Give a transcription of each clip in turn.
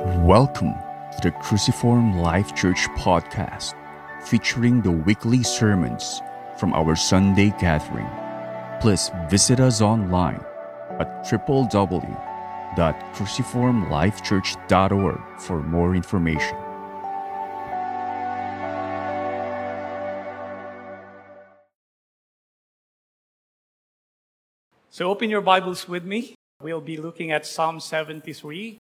Welcome to the Cruciform Life Church podcast, featuring the weekly sermons from our Sunday gathering. Please visit us online at www.cruciformlifechurch.org for more information. So open your Bibles with me. We'll be looking at Psalm 73,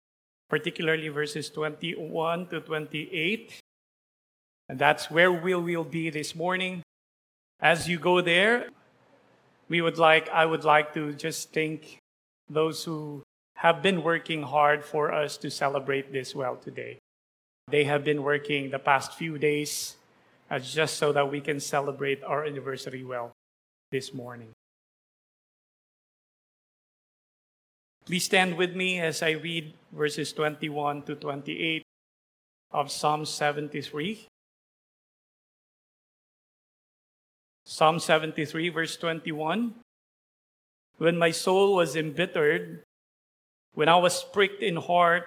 particularly verses 21 to 28. And that's where we will be this morning. As you go there, we would like, I would like to just thank those who have been working hard for us to celebrate this well today. They have been working the past few days uh, just so that we can celebrate our anniversary well this morning. Please stand with me as I read verses 21 to 28 of Psalm 73. Psalm 73, verse 21. When my soul was embittered, when I was pricked in heart,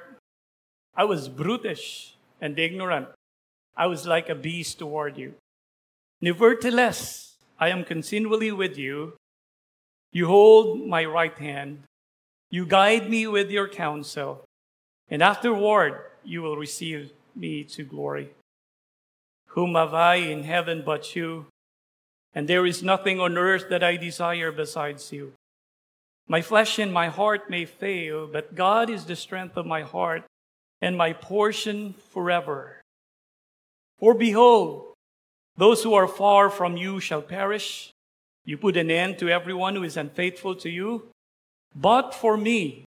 I was brutish and ignorant. I was like a beast toward you. Nevertheless, I am continually with you. You hold my right hand. You guide me with your counsel, and afterward you will receive me to glory. Whom have I in heaven but you? And there is nothing on earth that I desire besides you. My flesh and my heart may fail, but God is the strength of my heart and my portion forever. For behold, those who are far from you shall perish. You put an end to everyone who is unfaithful to you. But for me,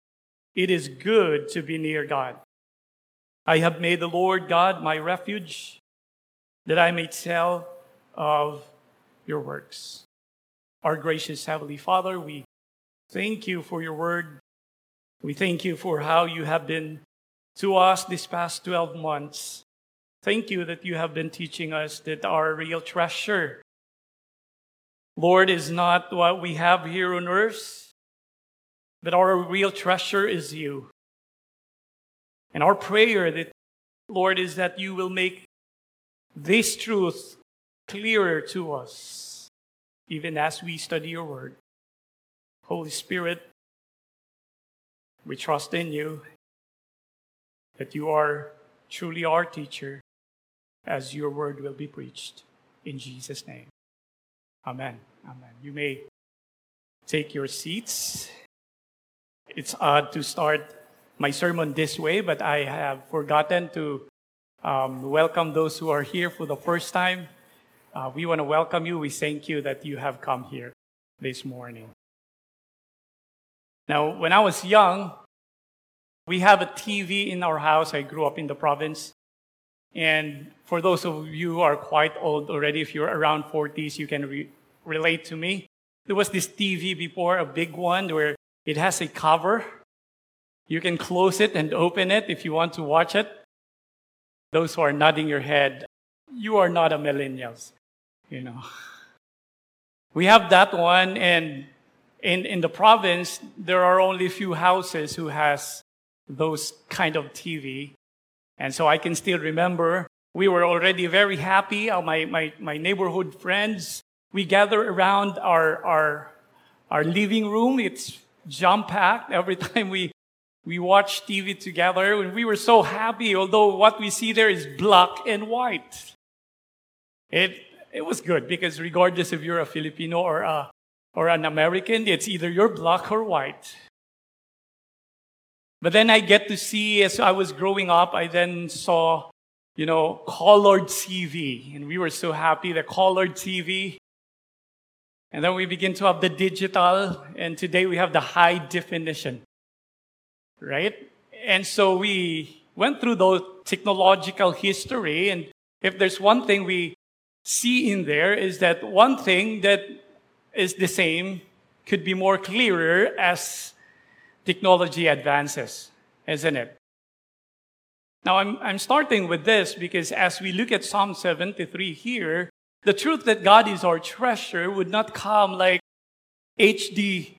it is good to be near God. I have made the Lord God my refuge, that I may tell of your works. Our gracious Heavenly Father, we thank you for your word. We thank you for how you have been to us this past 12 months. Thank you that you have been teaching us that our real treasure, Lord, is not what we have here on earth, but our real treasure is you. And our prayer that, Lord, is that you will make this truth clearer to us, even as we study your word. Holy Spirit, we trust in you that you are truly our teacher as your word will be preached. In Jesus' name. Amen. Amen. You may take your seats. It's odd to start my sermon this way, but I have forgotten to um, welcome those who are here for the first time. Uh, we want to welcome you. We thank you that you have come here this morning. Now, when I was young, we have a TV in our house. I grew up in the province. And for those of you who are quite old already, if you're around 40s, you can re- relate to me. There was this TV before, a big one, where it has a cover. You can close it and open it if you want to watch it. Those who are nodding your head, you are not a millennials, you know. We have that one, and in, in the province, there are only a few houses who has those kind of TV. And so I can still remember we were already very happy. Uh, my, my, my neighborhood friends, we gather around our, our, our living room. It's jam packed every time we, we watch TV together. And we were so happy, although what we see there is black and white. It, it was good because regardless if you're a Filipino or, a, or an American, it's either you're black or white. But then I get to see, as I was growing up, I then saw, you know, colored TV. And we were so happy that colored TV and then we begin to have the digital, and today we have the high definition. Right? And so we went through the technological history, and if there's one thing we see in there is that one thing that is the same could be more clearer as technology advances, isn't it? Now, I'm, I'm starting with this because as we look at Psalm 73 here, the truth that God is our treasure would not come like HD,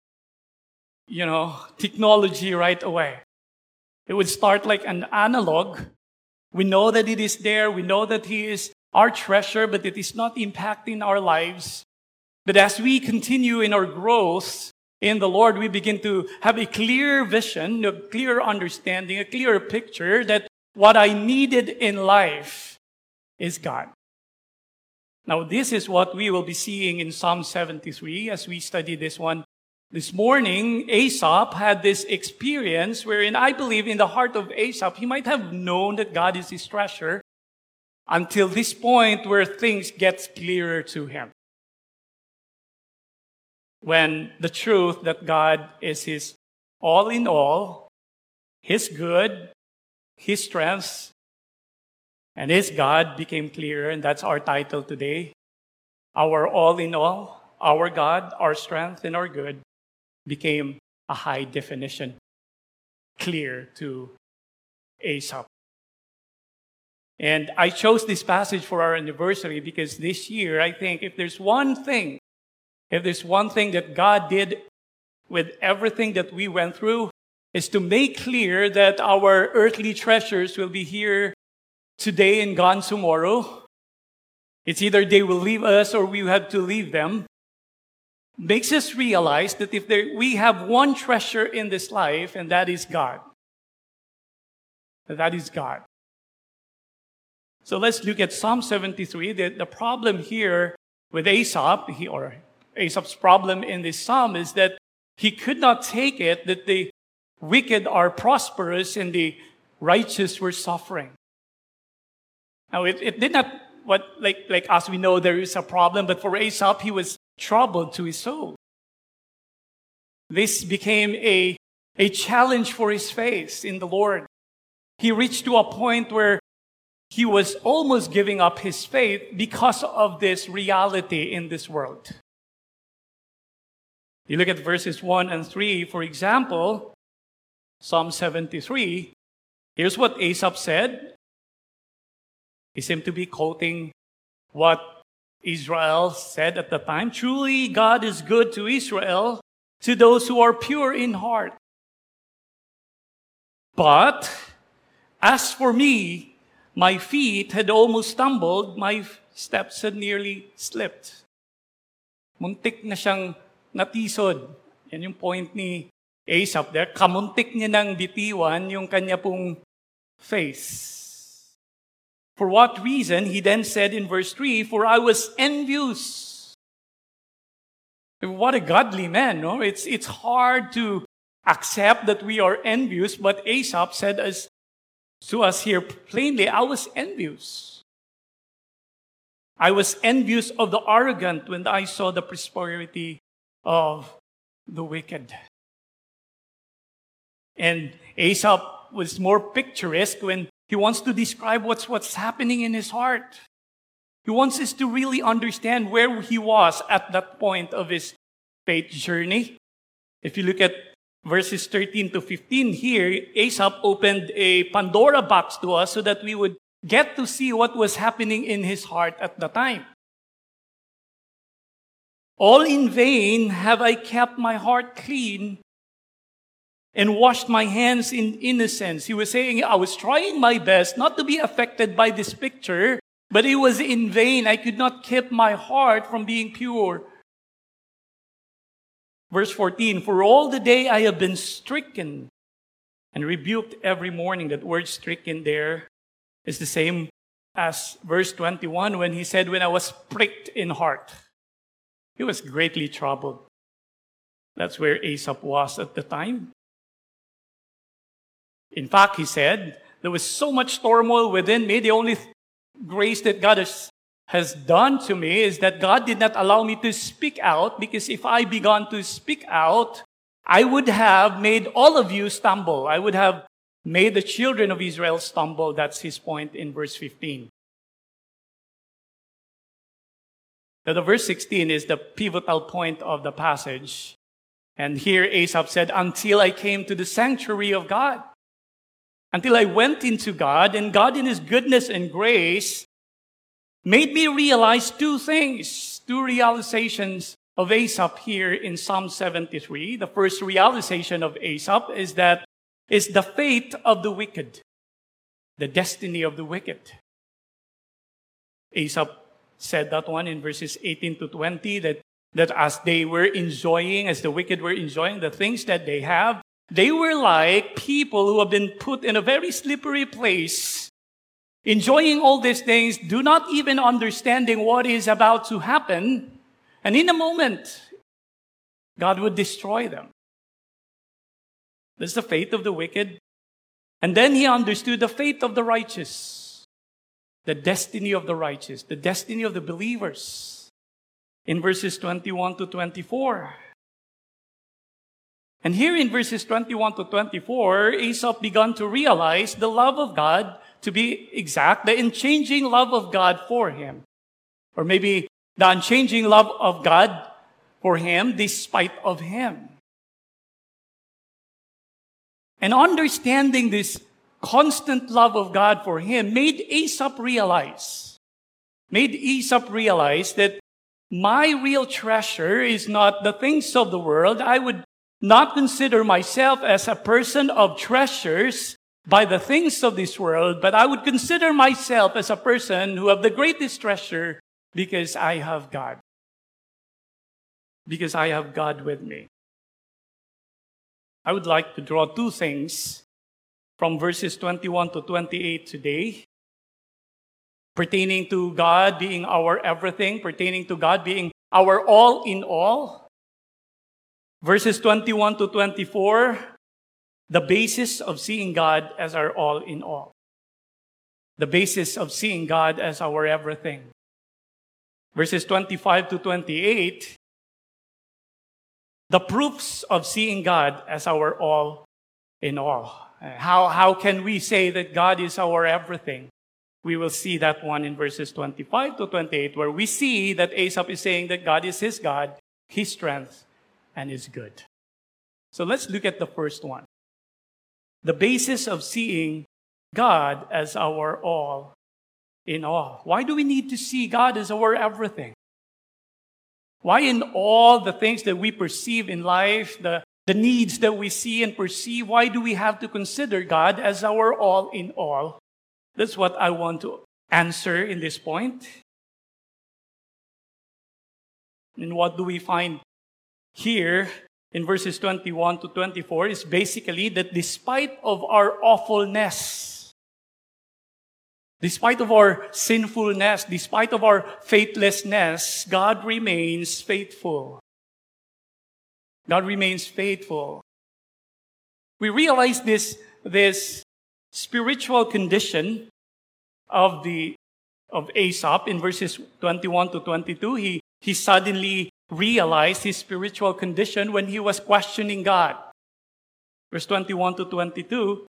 you know, technology right away. It would start like an analog. We know that it is there. We know that He is our treasure, but it is not impacting our lives. But as we continue in our growth in the Lord, we begin to have a clear vision, a clear understanding, a clear picture that what I needed in life is God. Now, this is what we will be seeing in Psalm 73 as we study this one. This morning, Asaph had this experience wherein I believe in the heart of Asaph, he might have known that God is his treasure until this point where things get clearer to him. When the truth that God is his all in all, his good, his strength, and his God became clearer, and that's our title today. Our all in all, our God, our strength, and our good became a high definition, clear to Asaph. And I chose this passage for our anniversary because this year, I think if there's one thing, if there's one thing that God did with everything that we went through, is to make clear that our earthly treasures will be here today and gone tomorrow. It's either they will leave us or we have to leave them. Makes us realize that if there, we have one treasure in this life, and that is God. That is God. So let's look at Psalm 73. The, the problem here with Asaph, he, or Asaph's problem in this psalm is that he could not take it that the wicked are prosperous and the righteous were suffering. Now, it, it did not, what, like, like as we know, there is a problem, but for Asaph, he was troubled to his soul. This became a, a challenge for his faith in the Lord. He reached to a point where he was almost giving up his faith because of this reality in this world. You look at verses 1 and 3, for example, Psalm 73. Here's what Asaph said he seemed to be quoting what Israel said at the time. Truly, God is good to Israel, to those who are pure in heart. But as for me, my feet had almost stumbled, my steps had nearly slipped. Muntik na siyang natisod. Yan yung point ni Asaph there. Kamuntik niya nang bitiwan yung kanya pong face. For what reason? He then said in verse 3 For I was envious. What a godly man, no? It's, it's hard to accept that we are envious, but Asaph said as, to us here plainly, I was envious. I was envious of the arrogant when I saw the prosperity of the wicked. And Asaph was more picturesque when he wants to describe what's, what's happening in his heart. He wants us to really understand where he was at that point of his faith journey. If you look at verses 13 to 15 here, Asaph opened a Pandora box to us so that we would get to see what was happening in his heart at the time. All in vain have I kept my heart clean and washed my hands in innocence. He was saying, I was trying my best not to be affected by this picture, but it was in vain. I could not keep my heart from being pure. Verse 14, for all the day I have been stricken and rebuked every morning. That word stricken there is the same as verse 21 when he said, when I was pricked in heart. He was greatly troubled. That's where Asaph was at the time. In fact, he said, there was so much turmoil within me. The only grace that God has, has done to me is that God did not allow me to speak out because if I began to speak out, I would have made all of you stumble. I would have made the children of Israel stumble. That's his point in verse 15. Now, the verse 16 is the pivotal point of the passage. And here Asaph said, Until I came to the sanctuary of God until I went into God, and God, in His goodness and grace, made me realize two things, two realizations of Asaph here in Psalm 73. The first realization of Asaph is that is the fate of the wicked, the destiny of the wicked. Asaph said that one in verses 18 to 20 that, that as they were enjoying, as the wicked were enjoying the things that they have, they were like people who have been put in a very slippery place, enjoying all these things, do not even understanding what is about to happen. And in a moment, God would destroy them. That's the fate of the wicked. And then he understood the fate of the righteous, the destiny of the righteous, the destiny of the believers. In verses 21 to 24. And here in verses 21 to 24, Asaph began to realize the love of God, to be exact, the unchanging love of God for him. Or maybe the unchanging love of God for him despite of him. And understanding this constant love of God for him made Asaph realize, made Asaph realize that my real treasure is not the things of the world. I would not consider myself as a person of treasures by the things of this world, but I would consider myself as a person who have the greatest treasure because I have God. Because I have God with me. I would like to draw two things from verses 21 to 28 today pertaining to God being our everything, pertaining to God being our all in all. Verses 21 to 24, the basis of seeing God as our all in all. The basis of seeing God as our everything. Verses 25 to 28, the proofs of seeing God as our all in all. How, how can we say that God is our everything? We will see that one in verses 25 to 28, where we see that Asaph is saying that God is his God, his strength, and is good. So let's look at the first one. The basis of seeing God as our all in all. Why do we need to see God as our everything? Why, in all the things that we perceive in life, the, the needs that we see and perceive, why do we have to consider God as our all in all? That's what I want to answer in this point. And what do we find here in verses 21 to 24 is basically that despite of our awfulness, Despite of our sinfulness, despite of our faithlessness, God remains faithful. God remains faithful. We realize this, this spiritual condition of the of Asaph in verses 21 to 22. He, he suddenly realized his spiritual condition when he was questioning God. Verse 21 to 22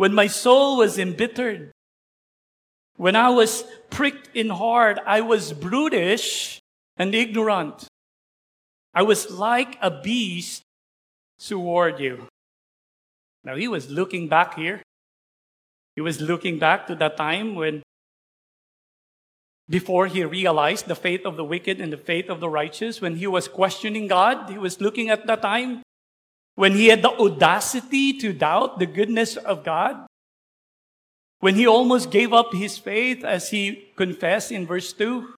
when my soul was embittered, when I was pricked in heart, I was brutish and ignorant. I was like a beast toward you. Now he was looking back here. He was looking back to that time when, before he realized the faith of the wicked and the faith of the righteous, when he was questioning God, he was looking at that time when he had the audacity to doubt the goodness of God, when he almost gave up his faith as he confessed in verse 2,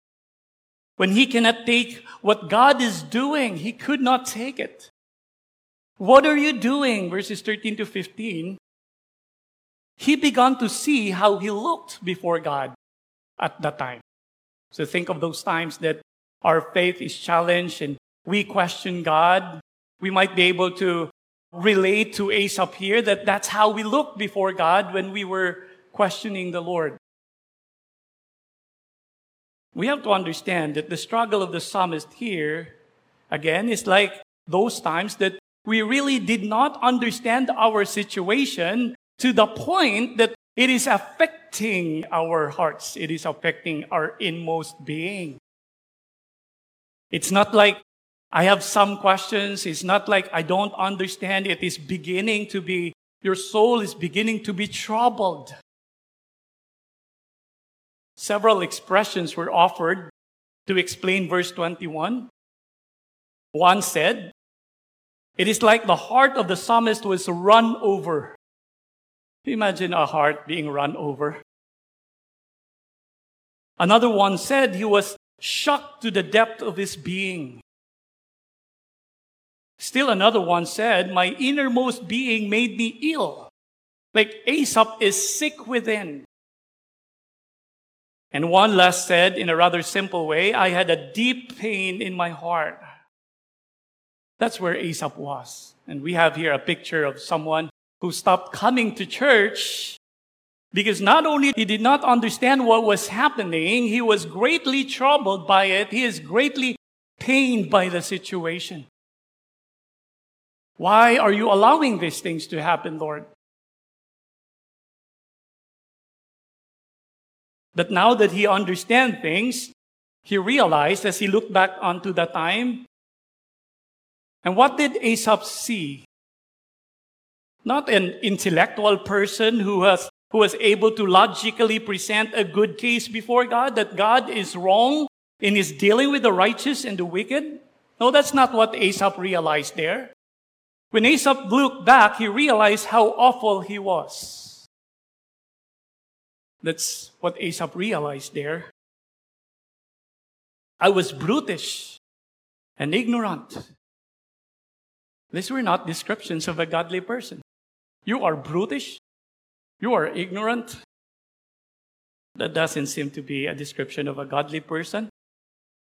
when he cannot take what God is doing, he could not take it. What are you doing? Verses 13 to 15. He began to see how he looked before God at that time. So think of those times that our faith is challenged and we question God we might be able to relate to Asaph here that that's how we looked before God when we were questioning the Lord. We have to understand that the struggle of the psalmist here, again, is like those times that we really did not understand our situation to the point that it is affecting our hearts. It is affecting our inmost being. It's not like I have some questions. It's not like I don't understand. It is beginning to be, your soul is beginning to be troubled. Several expressions were offered to explain verse 21. One said, It is like the heart of the psalmist was run over. Imagine a heart being run over. Another one said he was shocked to the depth of his being. Still another one said, My innermost being made me ill. Like Asaph is sick within. And one last said, in a rather simple way, I had a deep pain in my heart. That's where Asaph was. And we have here a picture of someone who stopped coming to church because not only he did not understand what was happening, he was greatly troubled by it. He is greatly pained by the situation. Why are you allowing these things to happen, Lord? But now that he understands things, he realized as he looked back onto the time. And what did Asaph see? Not an intellectual person who has who was able to logically present a good case before God that God is wrong in his dealing with the righteous and the wicked. No, that's not what Asaph realized there. When Asaph looked back, he realized how awful he was. That's what Asaph realized there. I was brutish and ignorant. These were not descriptions of a godly person. You are brutish you are ignorant. That doesn't seem to be a description of a godly person.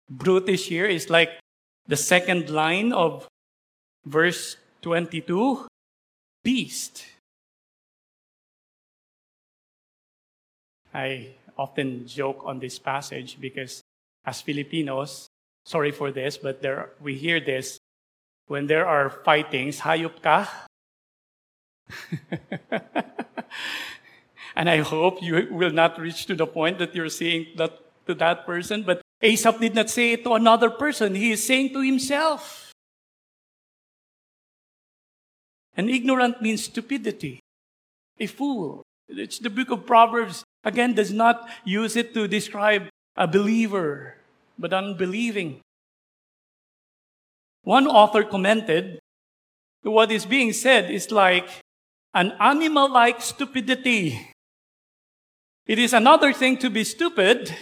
Brutish here is like the second line of verse 22 beast. I often joke on this passage because as Filipinos, sorry for this, but there, we hear this when there are fightings, hayop ka. and I hope you will not reach to the point that you're saying that to that person. But Asaph did not say it to another person. He is saying to himself. And ignorant means stupidity, a fool. It's the book of Proverbs, again, does not use it to describe a believer, but unbelieving. One author commented, what is being said is like an animal like stupidity. It is another thing to be stupid,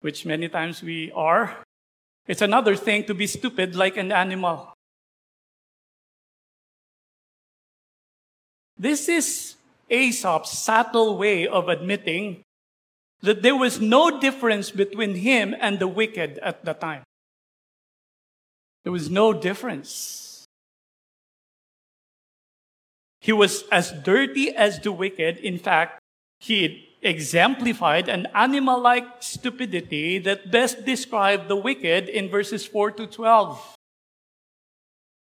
which many times we are. It's another thing to be stupid like an animal. This is Asaph's subtle way of admitting that there was no difference between him and the wicked at the time. There was no difference. He was as dirty as the wicked. In fact, he exemplified an animal like stupidity that best described the wicked in verses 4 to 12.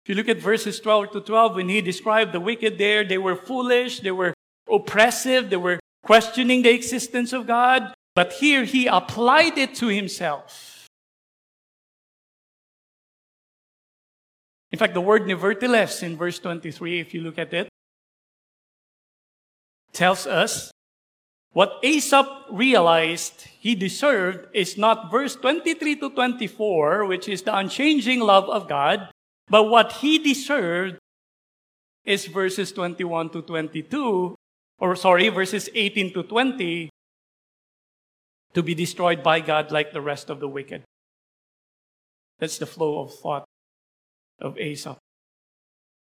If you look at verses 12 to 12, when he described the wicked there, they were foolish, they were oppressive, they were questioning the existence of God. But here he applied it to himself. In fact, the word nevertheless in verse 23, if you look at it, tells us what Asaph realized he deserved is not verse 23 to 24, which is the unchanging love of God, but what he deserved is verses 21 to 22, or sorry, verses 18 to 20, to be destroyed by God like the rest of the wicked. That's the flow of thought of Asaph.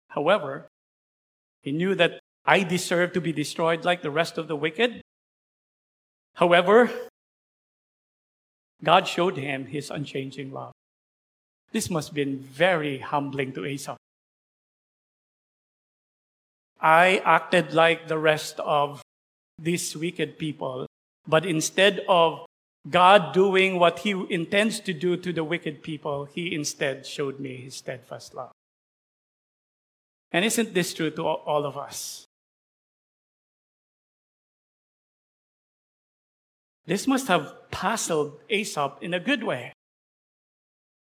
However, he knew that I deserve to be destroyed like the rest of the wicked. However, God showed him his unchanging love. This must have been very humbling to Asaph. I acted like the rest of these wicked people, but instead of God doing what he intends to do to the wicked people, he instead showed me his steadfast love. And isn't this true to all of us? This must have puzzled Asaph in a good way.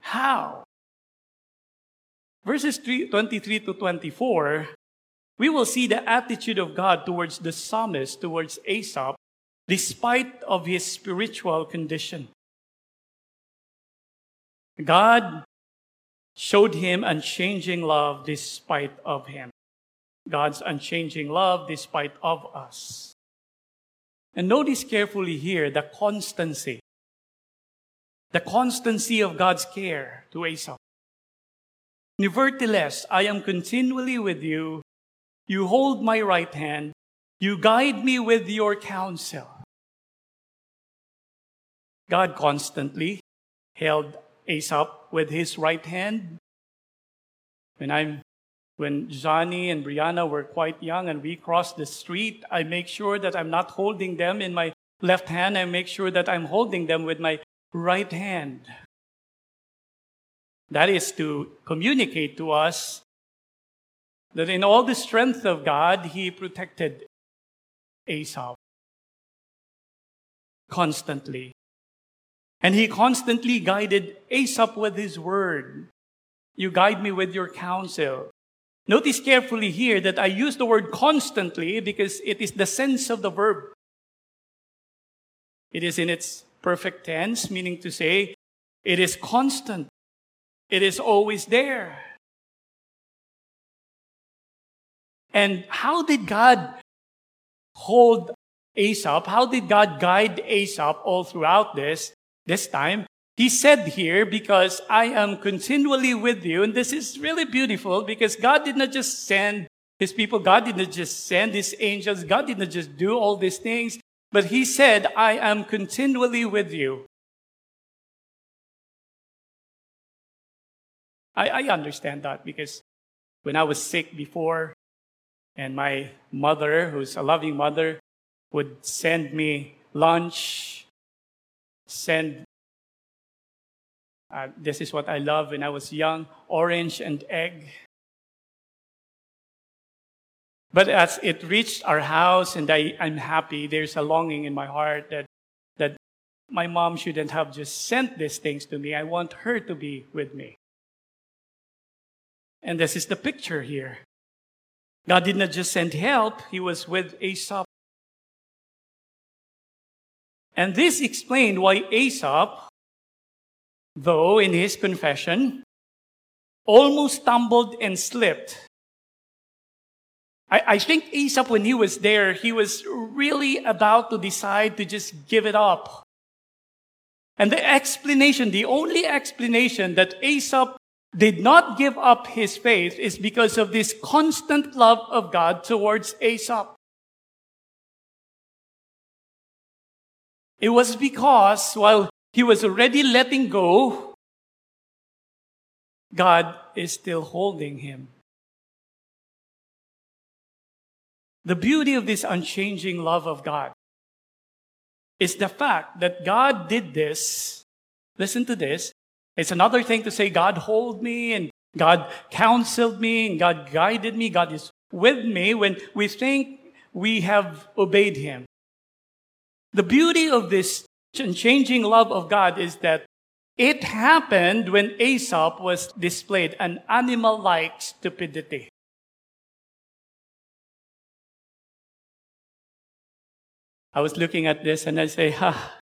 How? Verses 23 to 24, we will see the attitude of God towards the psalmist, towards Asaph, despite of his spiritual condition. God showed him unchanging love despite of him. God's unchanging love despite of us. And notice carefully here the constancy. The constancy of God's care to Asaph. Nevertheless, I am continually with you. You hold my right hand. You guide me with your counsel. God constantly held Asaph with his right hand. When I'm when Johnny and Brianna were quite young and we crossed the street, I make sure that I'm not holding them in my left hand. I make sure that I'm holding them with my right hand. That is to communicate to us that in all the strength of God, He protected Asaph constantly. And he constantly guided Asaph with his word. You guide me with your counsel. Notice carefully here that I use the word constantly because it is the sense of the verb. It is in its perfect tense, meaning to say, it is constant. It is always there. And how did God hold Asaph? How did God guide Asaph all throughout this? This time, he said here, because I am continually with you. And this is really beautiful because God did not just send his people. God did not just send his angels. God did not just do all these things. But he said, I am continually with you. I, I understand that because when I was sick before, and my mother, who's a loving mother, would send me lunch send uh, this is what I love when I was young orange and egg. But as it reached our house and I, I'm happy, there's a longing in my heart that, that my mom shouldn't have just sent these things to me. I want her to be with me. And this is the picture here. God did not just send help, He was with Asaph and this explained why Asaph, though in his confession, almost stumbled and slipped. I, I, think Asaph, when he was there, he was really about to decide to just give it up. And the explanation, the only explanation that Asaph did not give up his faith is because of this constant love of God towards Asaph. It was because while he was already letting go, God is still holding him. The beauty of this unchanging love of God is the fact that God did this. Listen to this. It's another thing to say, God hold me and God counseled me and God guided me. God is with me when we think we have obeyed Him. The beauty of this changing love of God is that it happened when Asaph was displayed an animal like stupidity. I was looking at this and I say, ha,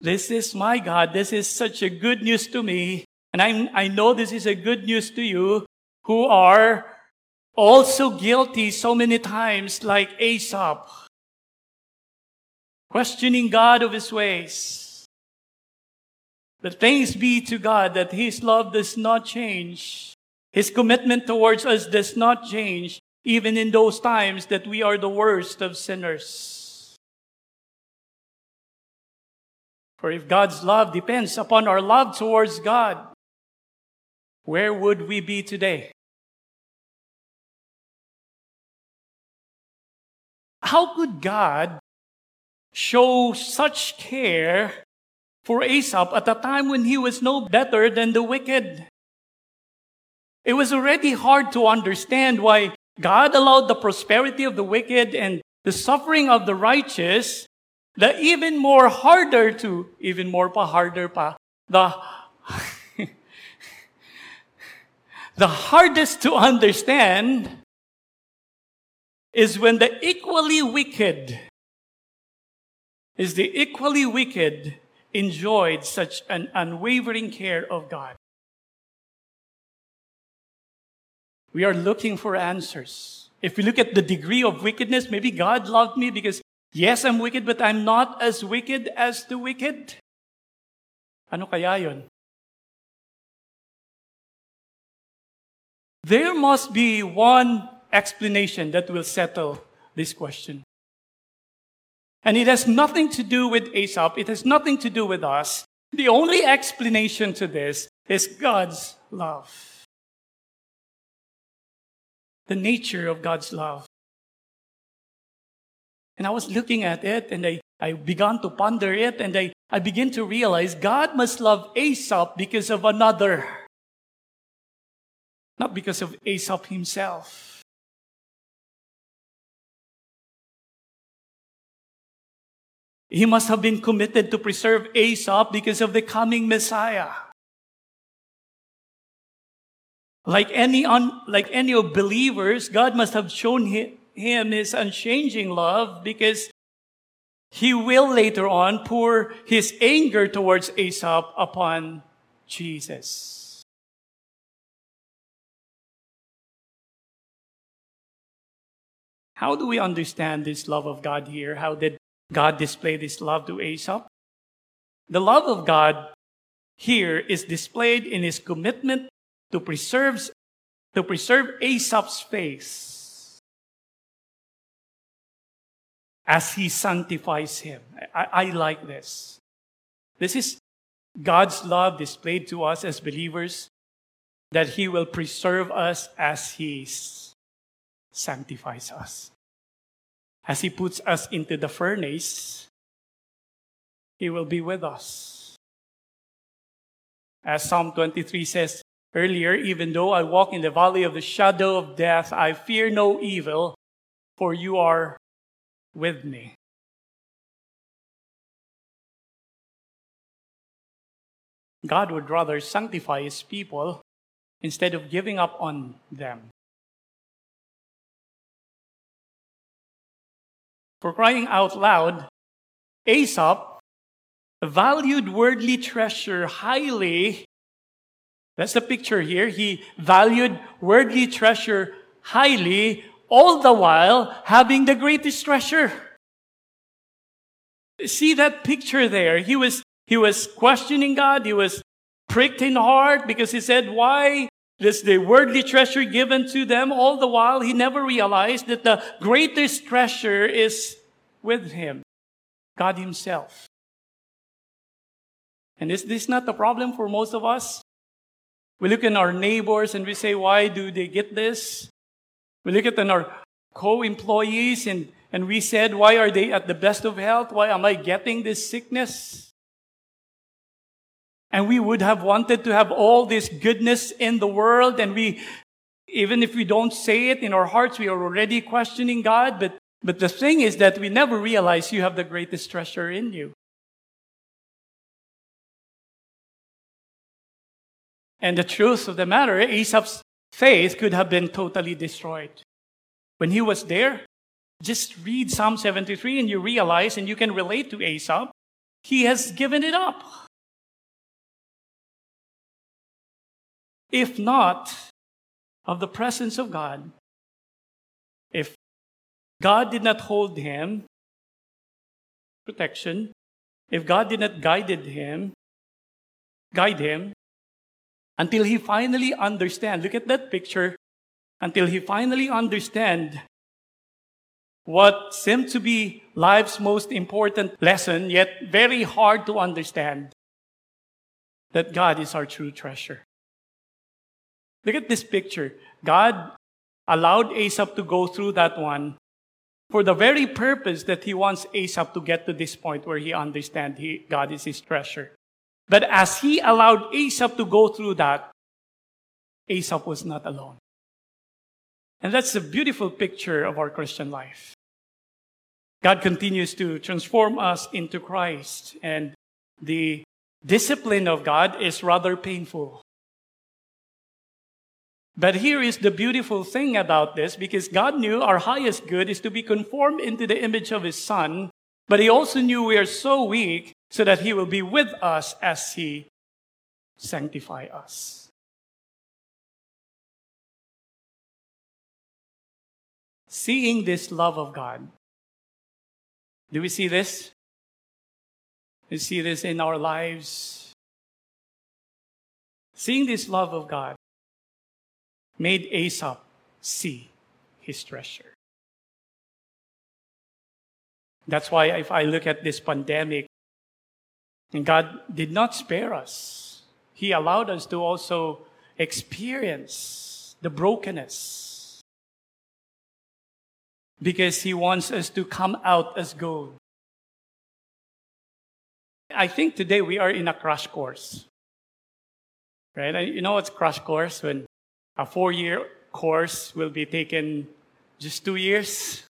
this is my God. This is such a good news to me. And I, I know this is a good news to you who are also guilty so many times like Asaph questioning God of his ways. But thanks be to God that his love does not change. His commitment towards us does not change, even in those times that we are the worst of sinners. For if God's love depends upon our love towards God, where would we be today? How could God show such care for Asaph at a time when he was no better than the wicked. It was already hard to understand why God allowed the prosperity of the wicked and the suffering of the righteous, the even more harder to, even more pa harder pa, the, the hardest to understand is when the equally wicked is the equally wicked enjoyed such an unwavering care of God. we are looking for answers. If we look at the degree of wickedness, maybe God loved me because, yes, I'm wicked, but I'm not as wicked as the wicked. Ano kaya yon? There must be one explanation that will settle this question. And it has nothing to do with Asaph. It has nothing to do with us. The only explanation to this is God's love. The nature of God's love. And I was looking at it and I, I began to ponder it and I, I began to realize God must love Asaph because of another, not because of Asaph himself. He must have been committed to preserve Asaph because of the coming Messiah. Like any, un, like any of believers, God must have shown him, his unchanging love because he will later on pour his anger towards Asaph upon Jesus. How do we understand this love of God here? How did God displayed his love to Asaph? The love of God here is displayed in his commitment to preserve, to preserve Asaph's face as he sanctifies him. I, I like this. This is God's love displayed to us as believers that he will preserve us as he sanctifies us. As he puts us into the furnace, he will be with us. As Psalm 23 says earlier, even though I walk in the valley of the shadow of death, I fear no evil, for you are with me. God would rather sanctify his people instead of giving up on them. For crying out loud, Asaph valued worldly treasure highly. That's the picture here. He valued worldly treasure highly, all the while having the greatest treasure. See that picture there? He was, he was questioning God. He was pricked in heart because he said, why this the worldly treasure given to them. All the while, he never realized that the greatest treasure is with him, God Himself. And is this not the problem for most of us? We look at our neighbors and we say, why do they get this? We look at our co-employees and, and we said, why are they at the best of health? Why am I getting this sickness? And we would have wanted to have all this goodness in the world. And we, even if we don't say it in our hearts, we are already questioning God. But, but the thing is that we never realize you have the greatest treasure in you. And the truth of the matter, Asaph's faith could have been totally destroyed. When he was there, just read Psalm 73 and you realize and you can relate to Asaph. He has given it up. If not of the presence of God, if God did not hold him, protection, if God did not guided him, guide him, until he finally understand, look at that picture, until he finally understand what seemed to be life's most important lesson, yet very hard to understand, that God is our true treasure. Look at this picture. God allowed Asaph to go through that one for the very purpose that he wants Asaph to get to this point where he understands he, God is his treasure. But as he allowed Asaph to go through that, Asaph was not alone. And that's a beautiful picture of our Christian life. God continues to transform us into Christ, and the discipline of God is rather painful. But here is the beautiful thing about this because God knew our highest good is to be conformed into the image of His Son, but He also knew we are so weak so that He will be with us as He sanctify us. seeing this love of God. Do we see this? We see this in our lives. Seeing this love of God made Asaph see his treasure. That's why if I look at this pandemic, God did not spare us, He allowed us to also experience the brokenness. Because He wants us to come out as gold. I think today we are in a crash course. Right? You know what's crash course? When a four year course will be taken just two years.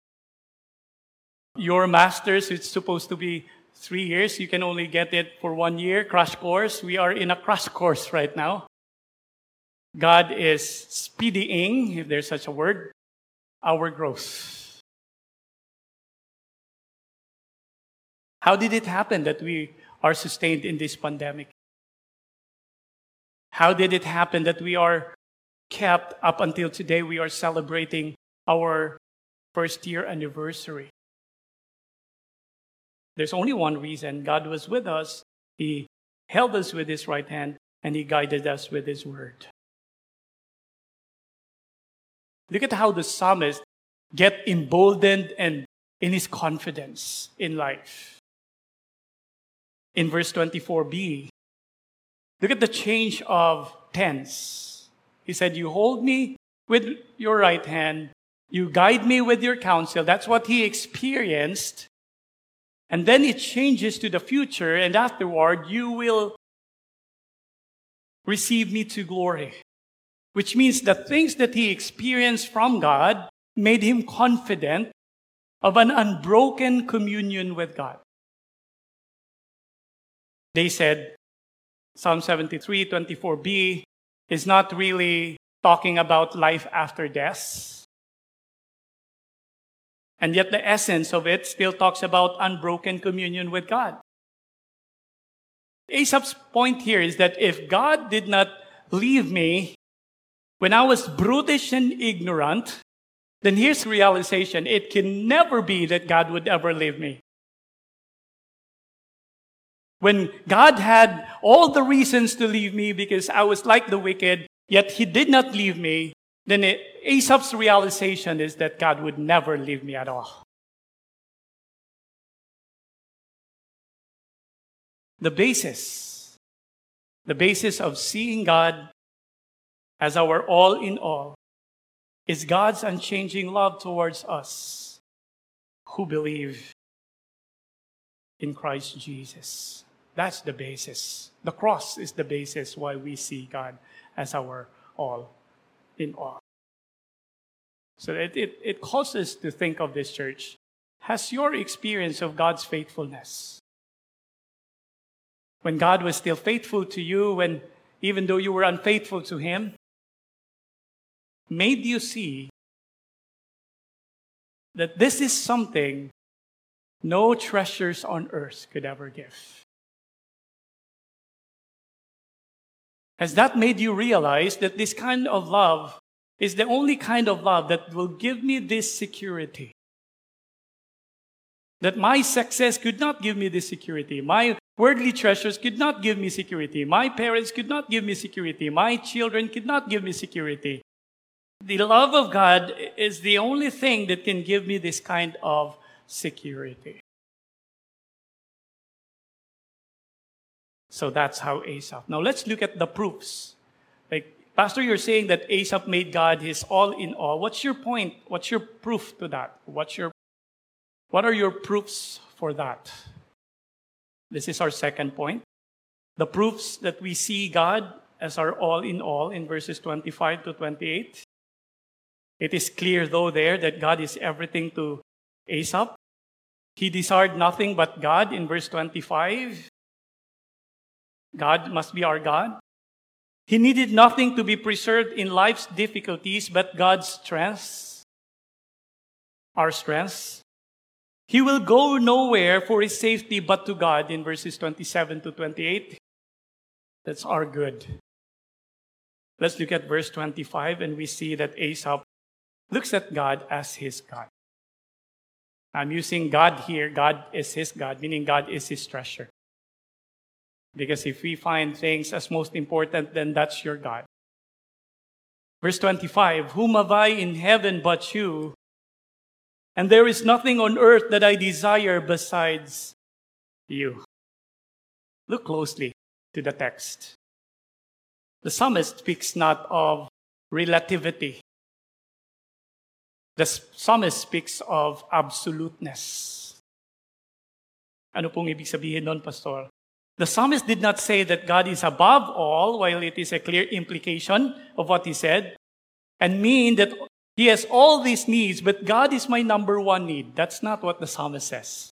Your master's, it's supposed to be three years. You can only get it for one year, crash course. We are in a crash course right now. God is speeding, if there's such a word, our growth. How did it happen that we are sustained in this pandemic? How did it happen that we are kept up until today? We are celebrating our first year anniversary. There's only one reason God was with us. He held us with His right hand and He guided us with His word. Look at how the psalmist get emboldened and in his confidence in life. In verse 24b, look at the change of tense. He said, You hold me with your right hand, you guide me with your counsel. That's what he experienced and then it changes to the future, and afterward, you will receive me to glory. Which means the things that he experienced from God made him confident of an unbroken communion with God. They said, Psalm 73, 24b is not really talking about life after death and yet, the essence of it still talks about unbroken communion with God. Asaph's point here is that if God did not leave me when I was brutish and ignorant, then here's the realization it can never be that God would ever leave me. When God had all the reasons to leave me because I was like the wicked, yet He did not leave me, then it, Asaph's realization is that God would never leave me at all. The basis, the basis of seeing God as our all in all, is God's unchanging love towards us who believe in Christ Jesus. That's the basis. The cross is the basis why we see God as our all in all. So it, it, it calls us to think of this church. Has your experience of God's faithfulness, when God was still faithful to you, when even though you were unfaithful to Him, made you see that this is something no treasures on earth could ever give. Has that made you realize that this kind of love is the only kind of love that will give me this security? That my success could not give me this security. My worldly treasures could not give me security. My parents could not give me security. My children could not give me security. The love of God is the only thing that can give me this kind of security. So that's how Asaph. Now let's look at the proofs. Like, Pastor, you're saying that Asaph made God his all in all. What's your point? What's your proof to that? What's your, what are your proofs for that? This is our second point. The proofs that we see God as our all in all in verses 25 to 28. It is clear, though, there that God is everything to Asaph. He desired nothing but God in verse 25. God must be our God. He needed nothing to be preserved in life's difficulties but God's strength, our strength. He will go nowhere for his safety but to God in verses 27 to 28. That's our good. Let's look at verse 25 and we see that Asaph looks at God as his God. I'm using God here. God is his God, meaning God is his treasure. Because if we find things as most important, then that's your God. Verse 25 Whom have I in heaven but you? And there is nothing on earth that I desire besides you. Look closely to the text. The psalmist speaks not of relativity, the psalmist speaks of absoluteness. Ano pong ibig sabihin nun, Pastor? The psalmist did not say that God is above all, while it is a clear implication of what he said, and mean that he has all these needs, but God is my number one need. That's not what the psalmist says.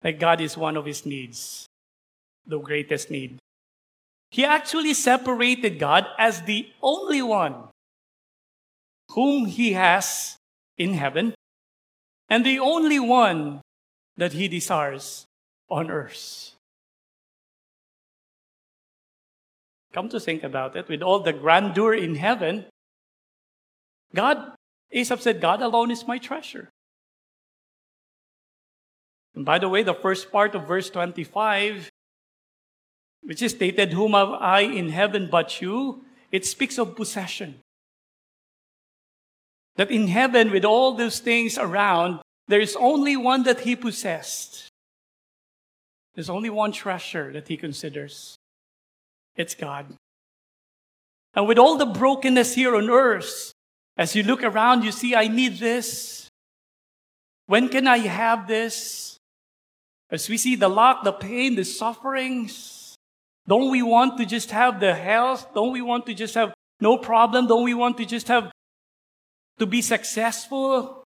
That God is one of his needs, the greatest need. He actually separated God as the only one whom he has in heaven and the only one that he desires on earth. Come to think about it, with all the grandeur in heaven, God, Asaph said, God alone is my treasure. And by the way, the first part of verse 25, which is stated, Whom have I in heaven but you? It speaks of possession. That in heaven, with all those things around, there is only one that he possessed. There's only one treasure that he considers. It's God. And with all the brokenness here on earth, as you look around, you see, I need this. When can I have this? As we see the lack, the pain, the sufferings, don't we want to just have the health? Don't we want to just have no problem? Don't we want to just have to be successful.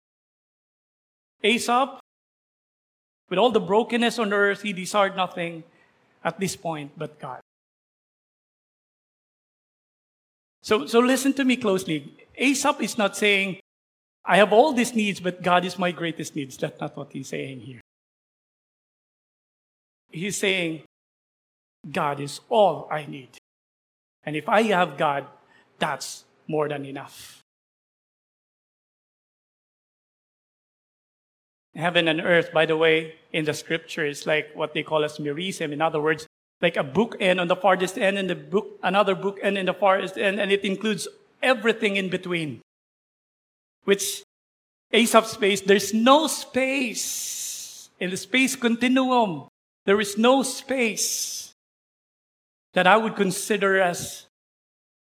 Asaph, with all the brokenness on earth, he desired nothing at this point but God. So, so listen to me closely. Asaph is not saying, I have all these needs, but God is my greatest needs. That's not what he's saying here. He's saying, God is all I need. And if I have God, that's more than enough. Heaven and earth, by the way, in the scripture is like what they call as merism. In other words, like a book end on the farthest end and the book, another book end in the farthest end, and it includes everything in between. Which Asaph space, there's no space in the space continuum. There is no space that I would consider as,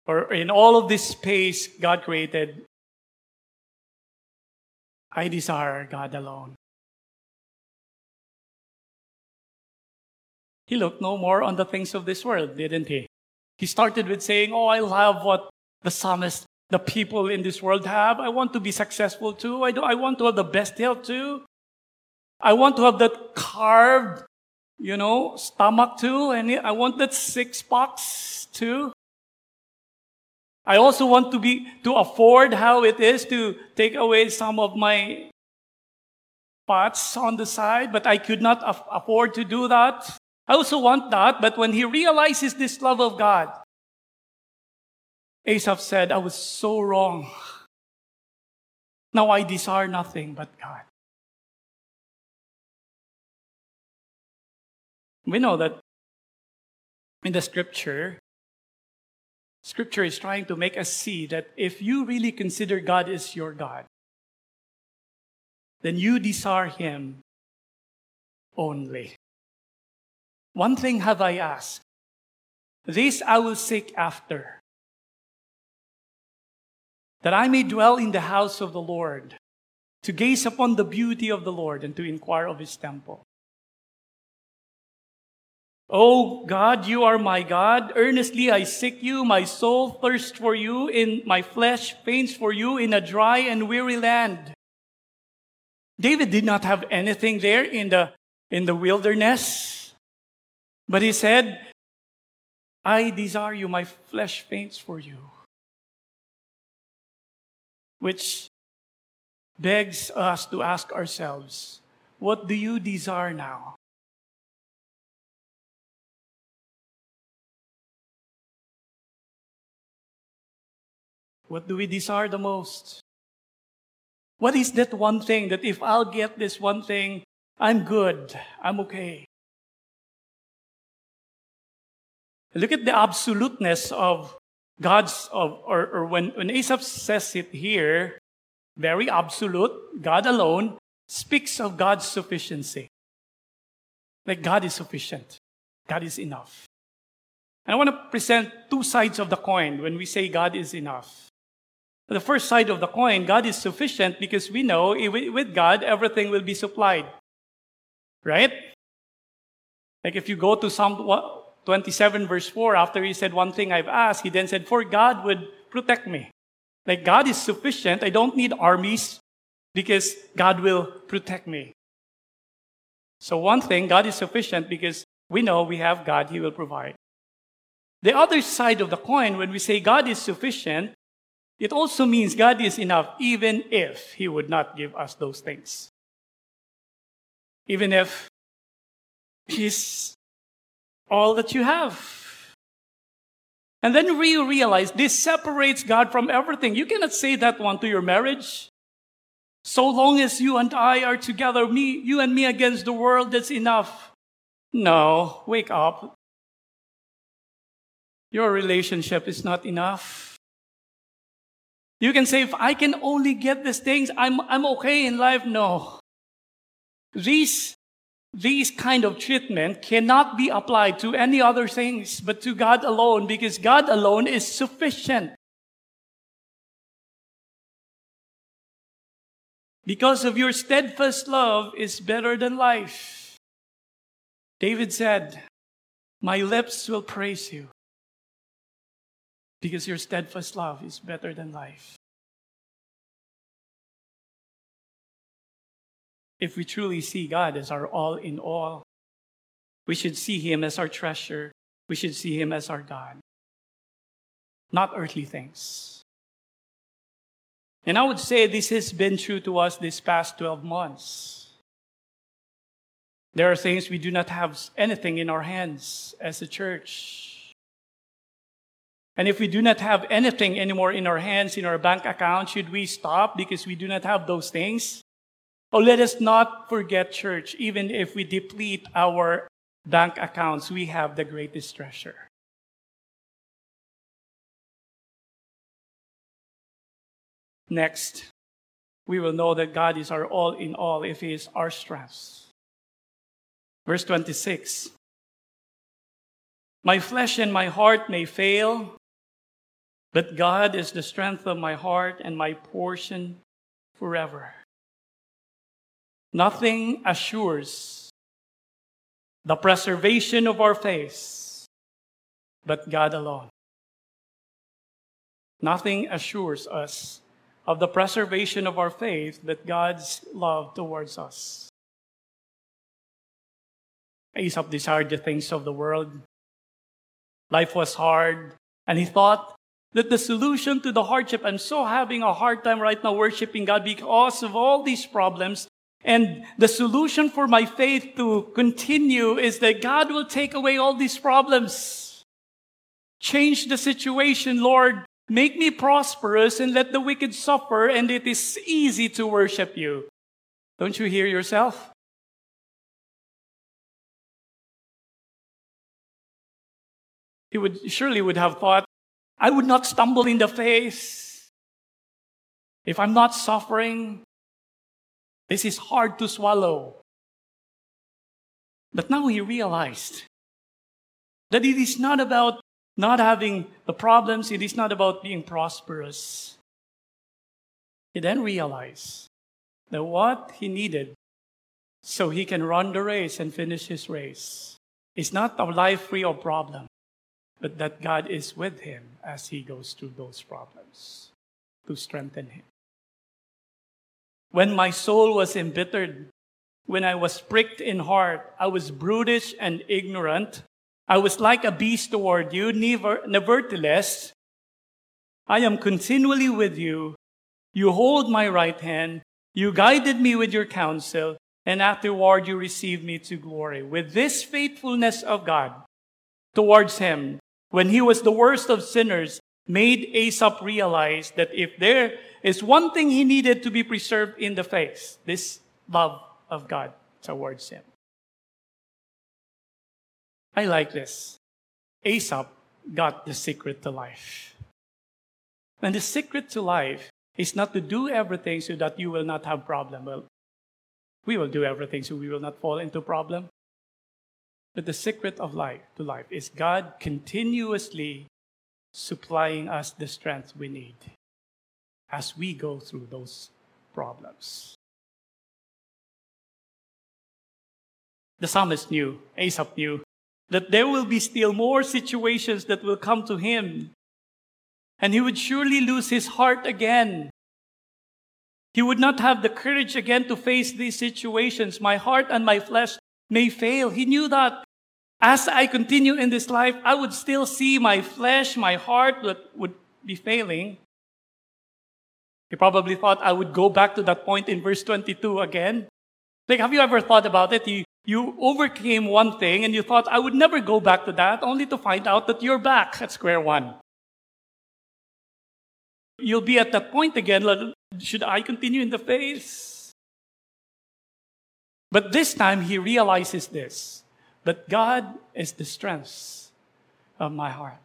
or in all of this space God created, I desire God alone. He looked no more on the things of this world, didn't he? He started with saying, Oh, I love what the psalmist, the people in this world have. I want to be successful too. I, do, I want to have the best health too. I want to have that carved, you know, stomach too. And I want that six packs too. I also want to be, to afford how it is to take away some of my pots on the side, but I could not af- afford to do that. I also want that, but when he realizes this love of God, Asaph said, I was so wrong. Now I desire nothing but God. We know that in the scripture, scripture is trying to make us see that if you really consider God as your God, then you desire Him only. One thing have I asked, this I will seek after, that I may dwell in the house of the Lord, to gaze upon the beauty of the Lord and to inquire of his temple. O God, you are my God. Earnestly I seek you. My soul thirsts for you. In my flesh faints for you in a dry and weary land. David did not have anything there in the, in the wilderness. But he said, I desire you, my flesh faints for you. Which begs us to ask ourselves, what do you desire now? What do we desire the most? What is that one thing that if I'll get this one thing, I'm good, I'm okay? Look at the absoluteness of God's, of, or, or when, when Asaph says it here, very absolute, God alone speaks of God's sufficiency. Like God is sufficient, God is enough. And I want to present two sides of the coin when we say God is enough. The first side of the coin, God is sufficient because we know with God, everything will be supplied. Right? Like if you go to Psalm 27, verse 4, after he said, One thing I've asked, he then said, For God would protect me. Like God is sufficient. I don't need armies because God will protect me. So, one thing, God is sufficient because we know we have God, He will provide. The other side of the coin, when we say God is sufficient, it also means God is enough even if He would not give us those things. Even if He's all that you have. And then we realize this separates God from everything. You cannot say that one to your marriage. So long as you and I are together, me, you and me against the world, that's enough. No, wake up. Your relationship is not enough. You can say, if I can only get these things, I'm, I'm okay in life. No. These these kind of treatment cannot be applied to any other things but to God alone because God alone is sufficient. Because of your steadfast love is better than life. David said, My lips will praise you because your steadfast love is better than life. If we truly see God as our all in all, we should see Him as our treasure. We should see Him as our God, not earthly things. And I would say this has been true to us this past 12 months. There are things we do not have anything in our hands as a church. And if we do not have anything anymore in our hands, in our bank account, should we stop because we do not have those things? Oh, let us not forget, church, even if we deplete our bank accounts, we have the greatest treasure. Next, we will know that God is our all in all if He is our strength. Verse 26 My flesh and my heart may fail, but God is the strength of my heart and my portion forever. Nothing assures the preservation of our faith but God alone. Nothing assures us of the preservation of our faith but God's love towards us. Asaph desired the things of the world. Life was hard, and he thought that the solution to the hardship, I'm so having a hard time right now worshiping God because of all these problems, and the solution for my faith to continue is that God will take away all these problems. Change the situation, Lord. Make me prosperous and let the wicked suffer, and it is easy to worship you. Don't you hear yourself? He would surely would have thought, I would not stumble in the face if I'm not suffering. This is hard to swallow. But now he realized that it is not about not having the problems, it is not about being prosperous. He then realized that what he needed so he can run the race and finish his race is not a life free of problem, but that God is with him as he goes through those problems to strengthen him. When my soul was embittered, when I was pricked in heart, I was brutish and ignorant. I was like a beast toward you. Nevertheless, I am continually with you. You hold my right hand. You guided me with your counsel, and afterward you received me to glory. With this faithfulness of God towards him, when he was the worst of sinners, made Asaph realize that if there is one thing he needed to be preserved in the face this love of God towards him. I like this. Asaph got the secret to life. And the secret to life is not to do everything so that you will not have problem. Well, we will do everything so we will not fall into problem. But the secret of life to life is God continuously supplying us the strength we need as we go through those problems. The psalmist knew, Asaph knew, that there will be still more situations that will come to him. And he would surely lose his heart again. He would not have the courage again to face these situations. My heart and my flesh may fail. He knew that. As I continue in this life, I would still see my flesh, my heart that would be failing. He probably thought I would go back to that point in verse 22 again. Like, have you ever thought about it? You, you overcame one thing and you thought, I would never go back to that, only to find out that you're back at square one. You'll be at that point again. Should I continue in the face? But this time he realizes this that God is the strength of my heart.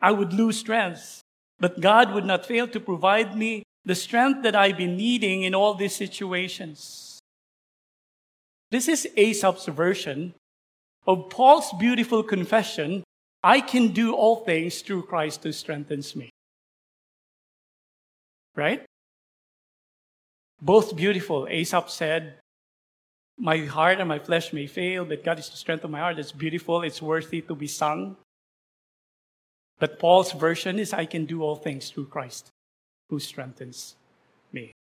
I would lose strength, but God would not fail to provide me the strength that I've been needing in all these situations. This is Asaph's version of Paul's beautiful confession I can do all things through Christ who strengthens me. Right? Both beautiful. Asaph said, My heart and my flesh may fail, but God is the strength of my heart. It's beautiful, it's worthy to be sung. But Paul's version is, I can do all things through Christ who strengthens me.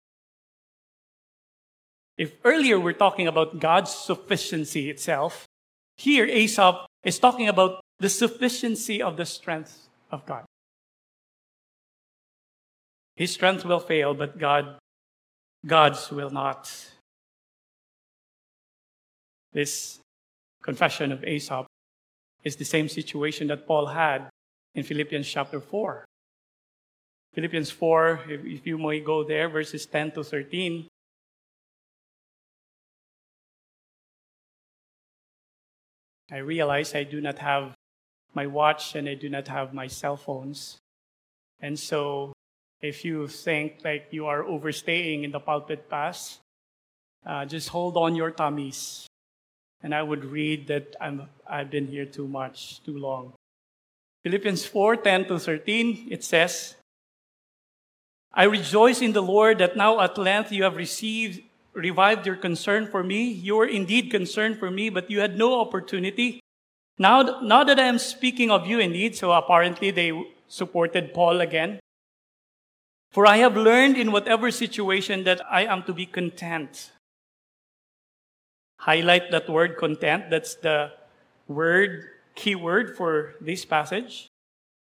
If earlier we're talking about God's sufficiency itself, here Asaph is talking about the sufficiency of the strength of God. His strength will fail, but God, God's will not. This confession of Asaph is the same situation that Paul had in Philippians chapter 4. Philippians 4, if, if you may go there, verses 10 to 13. I realize I do not have my watch and I do not have my cell phones. And so, if you think like you are overstaying in the pulpit pass, uh, just hold on your tummies. And I would read that I'm, I've been here too much, too long. Philippians 4 10 to 13, it says, I rejoice in the Lord that now at length you have received, revived your concern for me. You were indeed concerned for me, but you had no opportunity. Now, now that I am speaking of you indeed, so apparently they supported Paul again. For I have learned in whatever situation that I am to be content. Highlight that word content. That's the word, key word for this passage.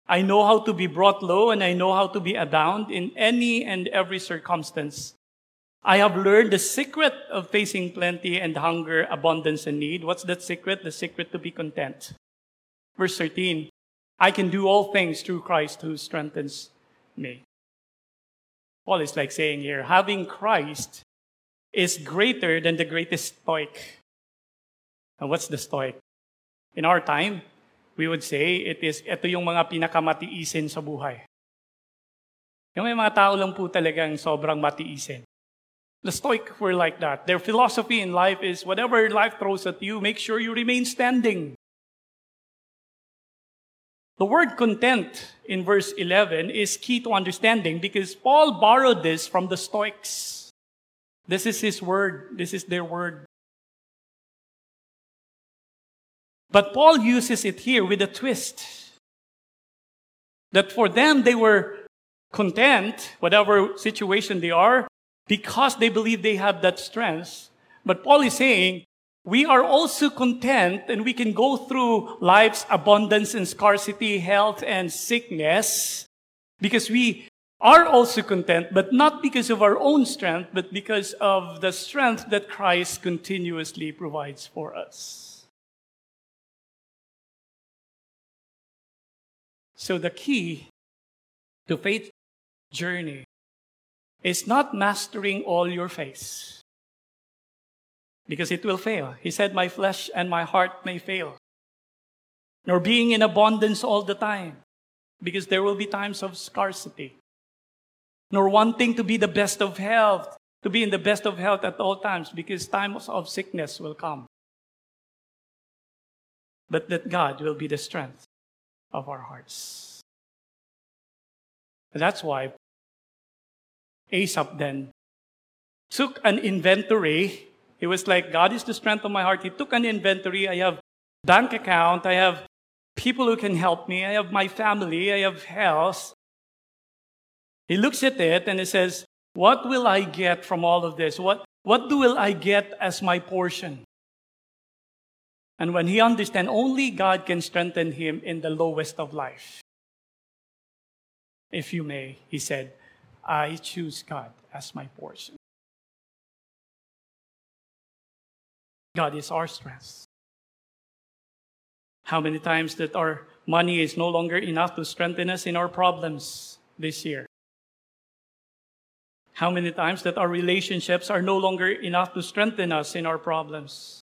I know how to be brought low and I know how to be abound in any and every circumstance. I have learned the secret of facing plenty and hunger, abundance and need. What's that secret? The secret to be content. Verse 13. I can do all things through Christ who strengthens me. Paul is like saying here, having Christ is greater than the greatest stoic. And what's the stoic? In our time, we would say it is, ito yung mga pinakamatiisin sa buhay. Yung may mga tao lang po talagang sobrang matiisin. The Stoic were like that. Their philosophy in life is whatever life throws at you, make sure you remain standing. The word content in verse 11 is key to understanding because Paul borrowed this from the Stoics. This is his word, this is their word. But Paul uses it here with a twist. That for them, they were content, whatever situation they are, because they believe they have that strength. But Paul is saying, we are also content and we can go through life's abundance and scarcity, health and sickness because we are also content, but not because of our own strength, but because of the strength that Christ continuously provides for us. So the key to faith, journey is not mastering all your faith. because it will fail. He said, My flesh and my heart may fail, nor being in abundance all the time because there will be times of scarcity, nor wanting to be the best of health, to be in the best of health at all times because times of sickness will come. But that God will be the strength of our hearts. And that's why Asaph then took an inventory. It was like, God is the strength of my heart. He took an inventory. I have bank account. I have people who can help me. I have my family. I have health. He looks at it and he says, What will I get from all of this? What, what do will I get as my portion? And when he understands, only God can strengthen him in the lowest of life. If you may, he said, I choose God as my portion. God is our strength. How many times that our money is no longer enough to strengthen us in our problems this year? How many times that our relationships are no longer enough to strengthen us in our problems?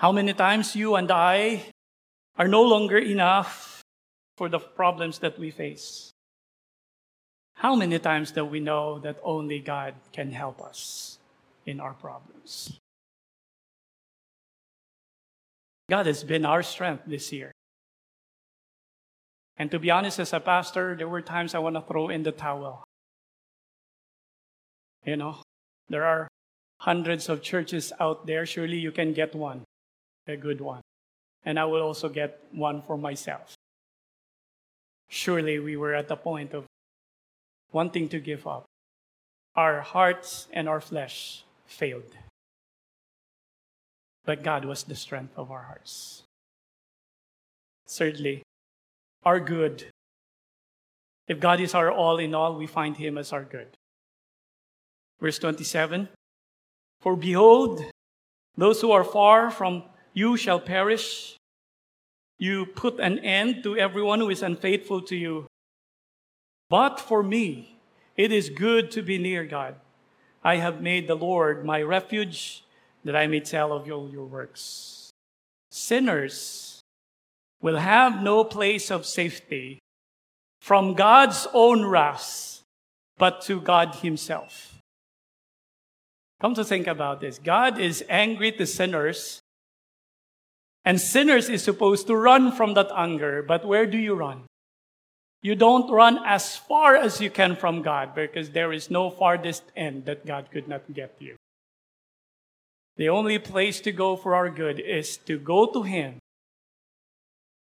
How many times you and I are no longer enough for the problems that we face? How many times do we know that only God can help us in our problems? God has been our strength this year. And to be honest, as a pastor, there were times I want to throw in the towel. You know, there are hundreds of churches out there. Surely you can get one a good one. And I will also get one for myself. Surely we were at the point of wanting to give up. Our hearts and our flesh failed. But God was the strength of our hearts. Thirdly, our good. If God is our all in all, we find Him as our good. Verse 27 For behold, those who are far from you shall perish. You put an end to everyone who is unfaithful to you. But for me, it is good to be near God. I have made the Lord my refuge that I may tell of all your works. Sinners will have no place of safety from God's own wrath, but to God Himself. Come to think about this. God is angry to sinners and sinners is supposed to run from that anger, but where do you run? You don't run as far as you can from God because there is no farthest end that God could not get you. The only place to go for our good is to go to Him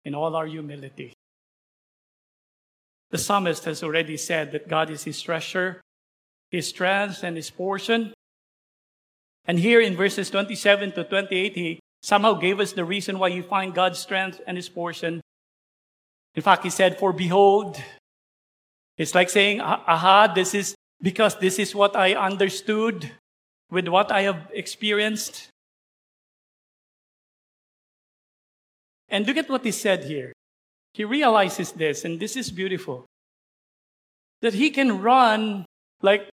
in all our humility. The psalmist has already said that God is his treasure, his strength, and his portion. And here in verses 27 to 28, he somehow gave us the reason why you find God's strength and his portion. In fact, he said, For behold, it's like saying, ah, aha, this is because this is what I understood with what I have experienced. And look at what he said here. He realizes this, and this is beautiful. That he can run like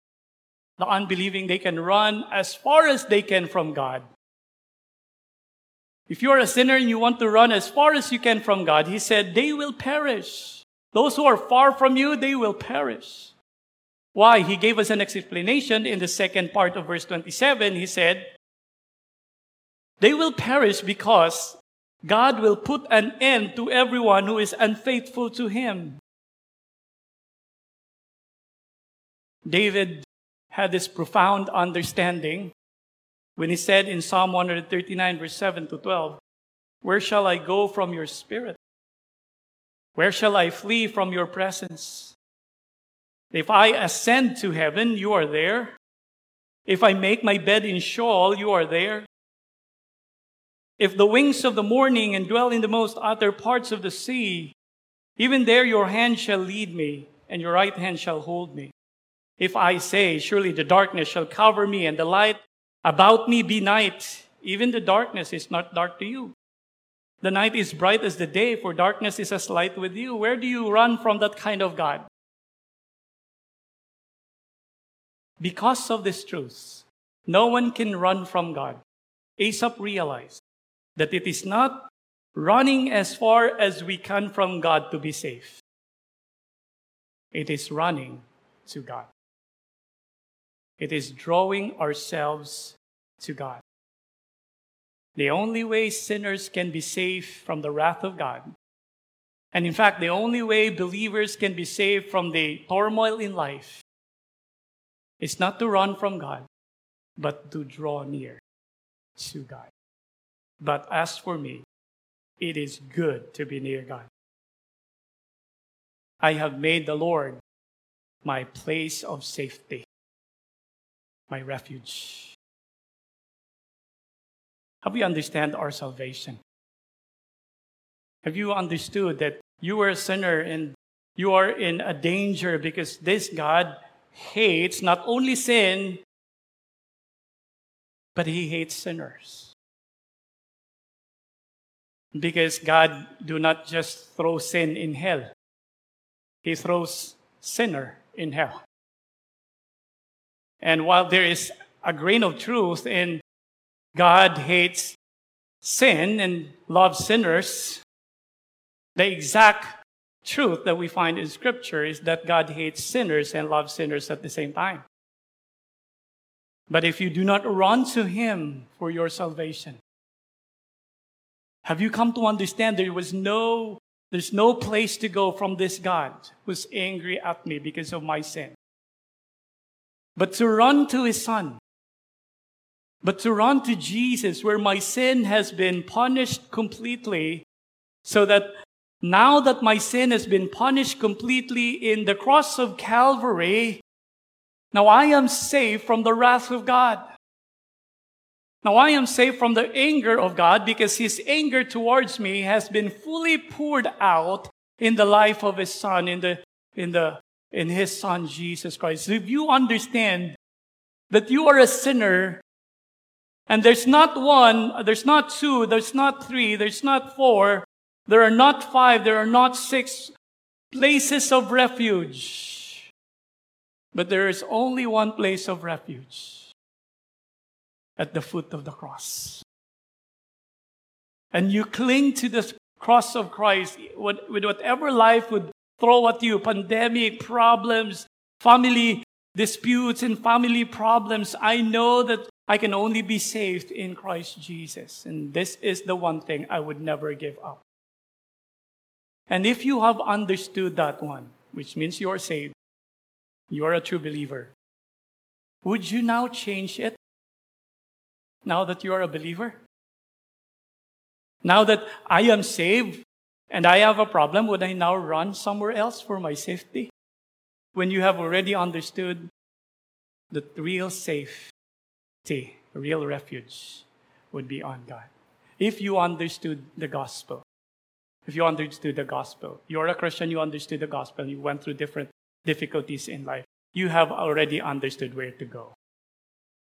the unbelieving, they can run as far as they can from God. If you are a sinner and you want to run as far as you can from God, he said, they will perish. Those who are far from you, they will perish. Why? He gave us an explanation in the second part of verse 27. He said, they will perish because God will put an end to everyone who is unfaithful to him. David had this profound understanding when he said in Psalm 139, verse 7 to 12, Where shall I go from your spirit? Where shall I flee from your presence? If I ascend to heaven, you are there. If I make my bed in Sheol, you are there. If the wings of the morning and dwell in the most utter parts of the sea, even there your hand shall lead me, and your right hand shall hold me. If I say, Surely the darkness shall cover me, and the light about me be night. Even the darkness is not dark to you. The night is bright as the day, for darkness is as light with you. Where do you run from that kind of God? because of this truth, no one can run from God. Asaph realized that it is not running as far as we can from God to be safe. It is running to God. It is drawing ourselves to God. The only way sinners can be saved from the wrath of God, and in fact, the only way believers can be saved from the turmoil in life, is not to run from God, but to draw near to God. But as for me, it is good to be near God. I have made the Lord my place of safety, my refuge. Have we understand our salvation? Have you understood that you are a sinner and you are in a danger because this God hates not only sin, but he hates sinners. Because God do not just throw sin in hell. He throws sinner in hell. And while there is a grain of truth in God hates sin and loves sinners, the exact truth that we find in Scripture is that God hates sinners and loves sinners at the same time. But if you do not run to Him for your salvation, have you come to understand there was no, there's no place to go from this God who's angry at me because of my sin? But to run to His Son, but to run to Jesus where my sin has been punished completely so that now that my sin has been punished completely in the cross of Calvary, now I am saved from the wrath of God. Now I am saved from the anger of God because his anger towards me has been fully poured out in the life of his son, in the, in the, in his son Jesus Christ. If you understand that you are a sinner and there's not one, there's not two, there's not three, there's not four, there are not five, there are not six places of refuge. But there is only one place of refuge at the foot of the cross. And you cling to the cross of Christ with whatever life would throw at you pandemic, problems, family disputes, and family problems. I know that I can only be saved in Christ Jesus. And this is the one thing I would never give up. And if you have understood that one, which means you are saved, you are a true believer, would you now change it now that you are a believer? Now that I am saved and I have a problem, would I now run somewhere else for my safety? When you have already understood the real safety, real refuge would be on God. If you understood the gospel, if you understood the gospel. You're a Christian, you understood the gospel, you went through different difficulties in life. You have already understood where to go.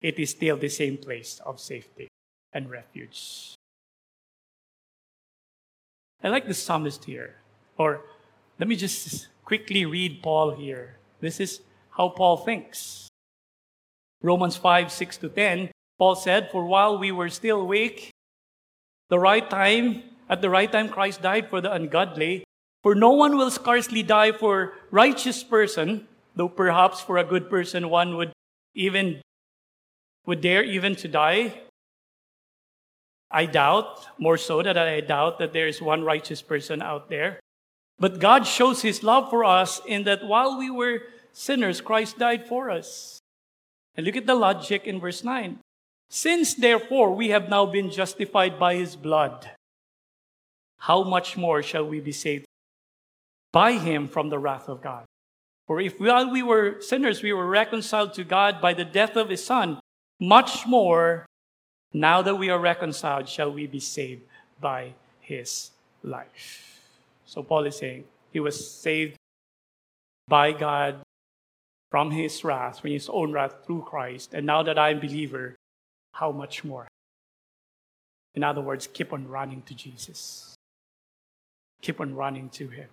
It is still the same place of safety and refuge. I like the psalmist here. Or let me just quickly read Paul here. This is how Paul thinks. Romans 5 6 to 10, Paul said, For while we were still weak, the right time at the right time, Christ died for the ungodly. For no one will scarcely die for righteous person, though perhaps for a good person one would even would dare even to die. I doubt, more so that I doubt that there is one righteous person out there. But God shows his love for us in that while we were sinners, Christ died for us. And look at the logic in verse 9. Since therefore we have now been justified by his blood, how much more shall we be saved by him from the wrath of God? For if while we were sinners, we were reconciled to God by the death of his Son, much more, now that we are reconciled, shall we be saved by his life. So Paul is saying he was saved by God from his wrath, from his own wrath through Christ. And now that I'm a believer, how much more? In other words, keep on running to Jesus keep on running to Him.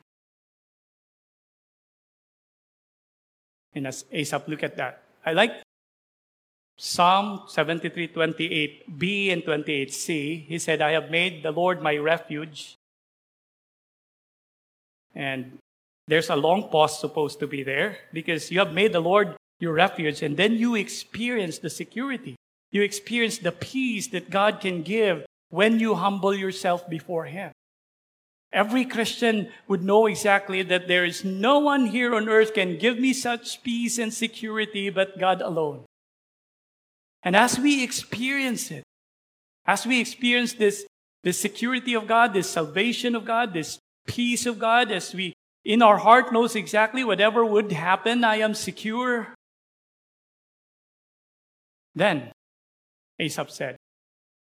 And as Asaph look at that, I like Psalm 73 28b and 28c. He said, I have made the Lord my refuge. And there's a long pause supposed to be there because you have made the Lord your refuge, and then you experience the security. You experience the peace that God can give when you humble yourself before Him. Every Christian would know exactly that there is no one here on earth can give me such peace and security but God alone. And as we experience it, as we experience this, this security of God, this salvation of God, this peace of God, as we in our heart knows exactly whatever would happen, I am secure. Then Asaph said,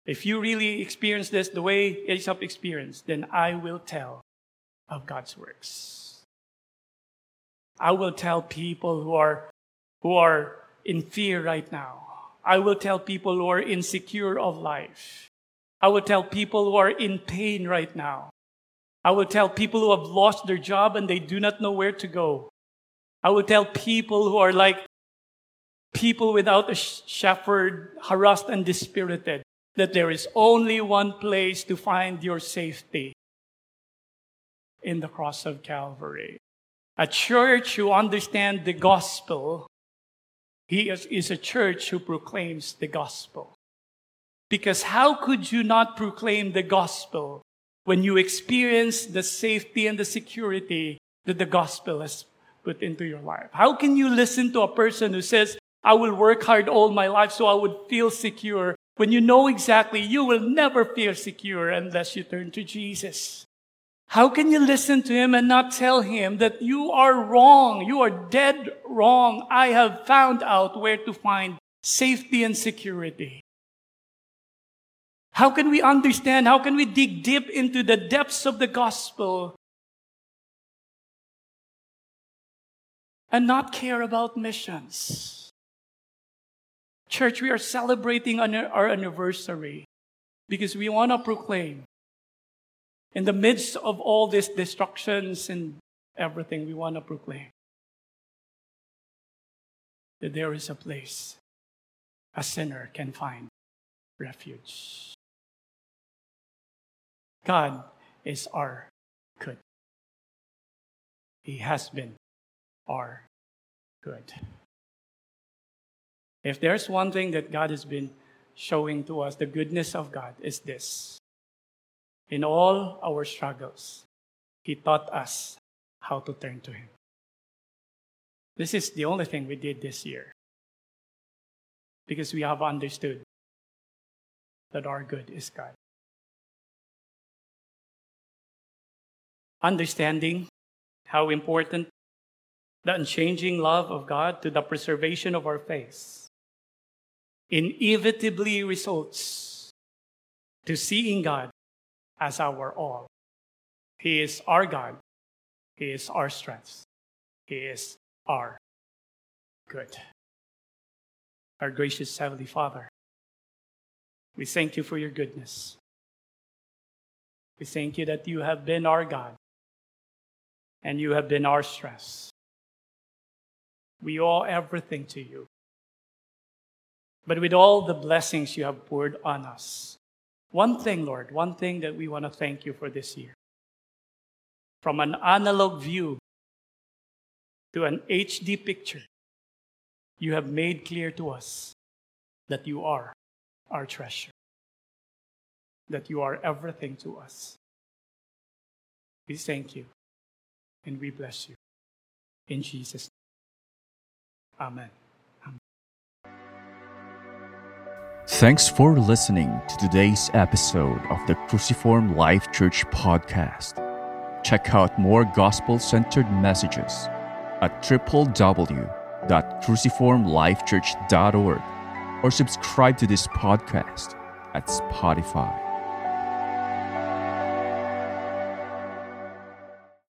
If you really experience this the way Asaph experienced, then I will tell of God's works. I will tell people who are, who are in fear right now. I will tell people who are insecure of life. I will tell people who are in pain right now. I will tell people who have lost their job and they do not know where to go. I will tell people who are like people without a shepherd, harassed and dispirited, that there is only one place to find your safety in the cross of Calvary. A church who understands the gospel, he is, is a church who proclaims the gospel. Because how could you not proclaim the gospel when you experience the safety and the security that the gospel has put into your life? How can you listen to a person who says, I will work hard all my life so I would feel secure. When you know exactly you will never feel secure unless you turn to Jesus. How can you listen to him and not tell him that you are wrong? You are dead wrong. I have found out where to find safety and security. How can we understand? How can we dig deep into the depths of the gospel and not care about missions? Church, we are celebrating our anniversary because we want to proclaim in the midst of all these destructions and everything, we want to proclaim that there is a place a sinner can find refuge. God is our good. He has been our good. If there's one thing that God has been showing to us, the goodness of God is this. In all our struggles, He taught us how to turn to Him. This is the only thing we did this year. Because we have understood that our good is God. Understanding how important the unchanging love of God to the preservation of our faith inevitably results to seeing God as our all. He is our God. He is our strength. He is our good. Our gracious Heavenly Father, we thank you for your goodness. We thank you that you have been our God and you have been our strength. We owe everything to you but with all the blessings you have poured on us. One thing, Lord, one thing that we want to thank you for this year. From an analog view to an HD picture, you have made clear to us that you are our treasure, that you are everything to us. We thank you and we bless you. In Jesus' name. Amen. Thanks for listening to today's episode of the Cruciform Life Church podcast. Check out more gospel centered messages at www.cruciformlifechurch.org or subscribe to this podcast at Spotify.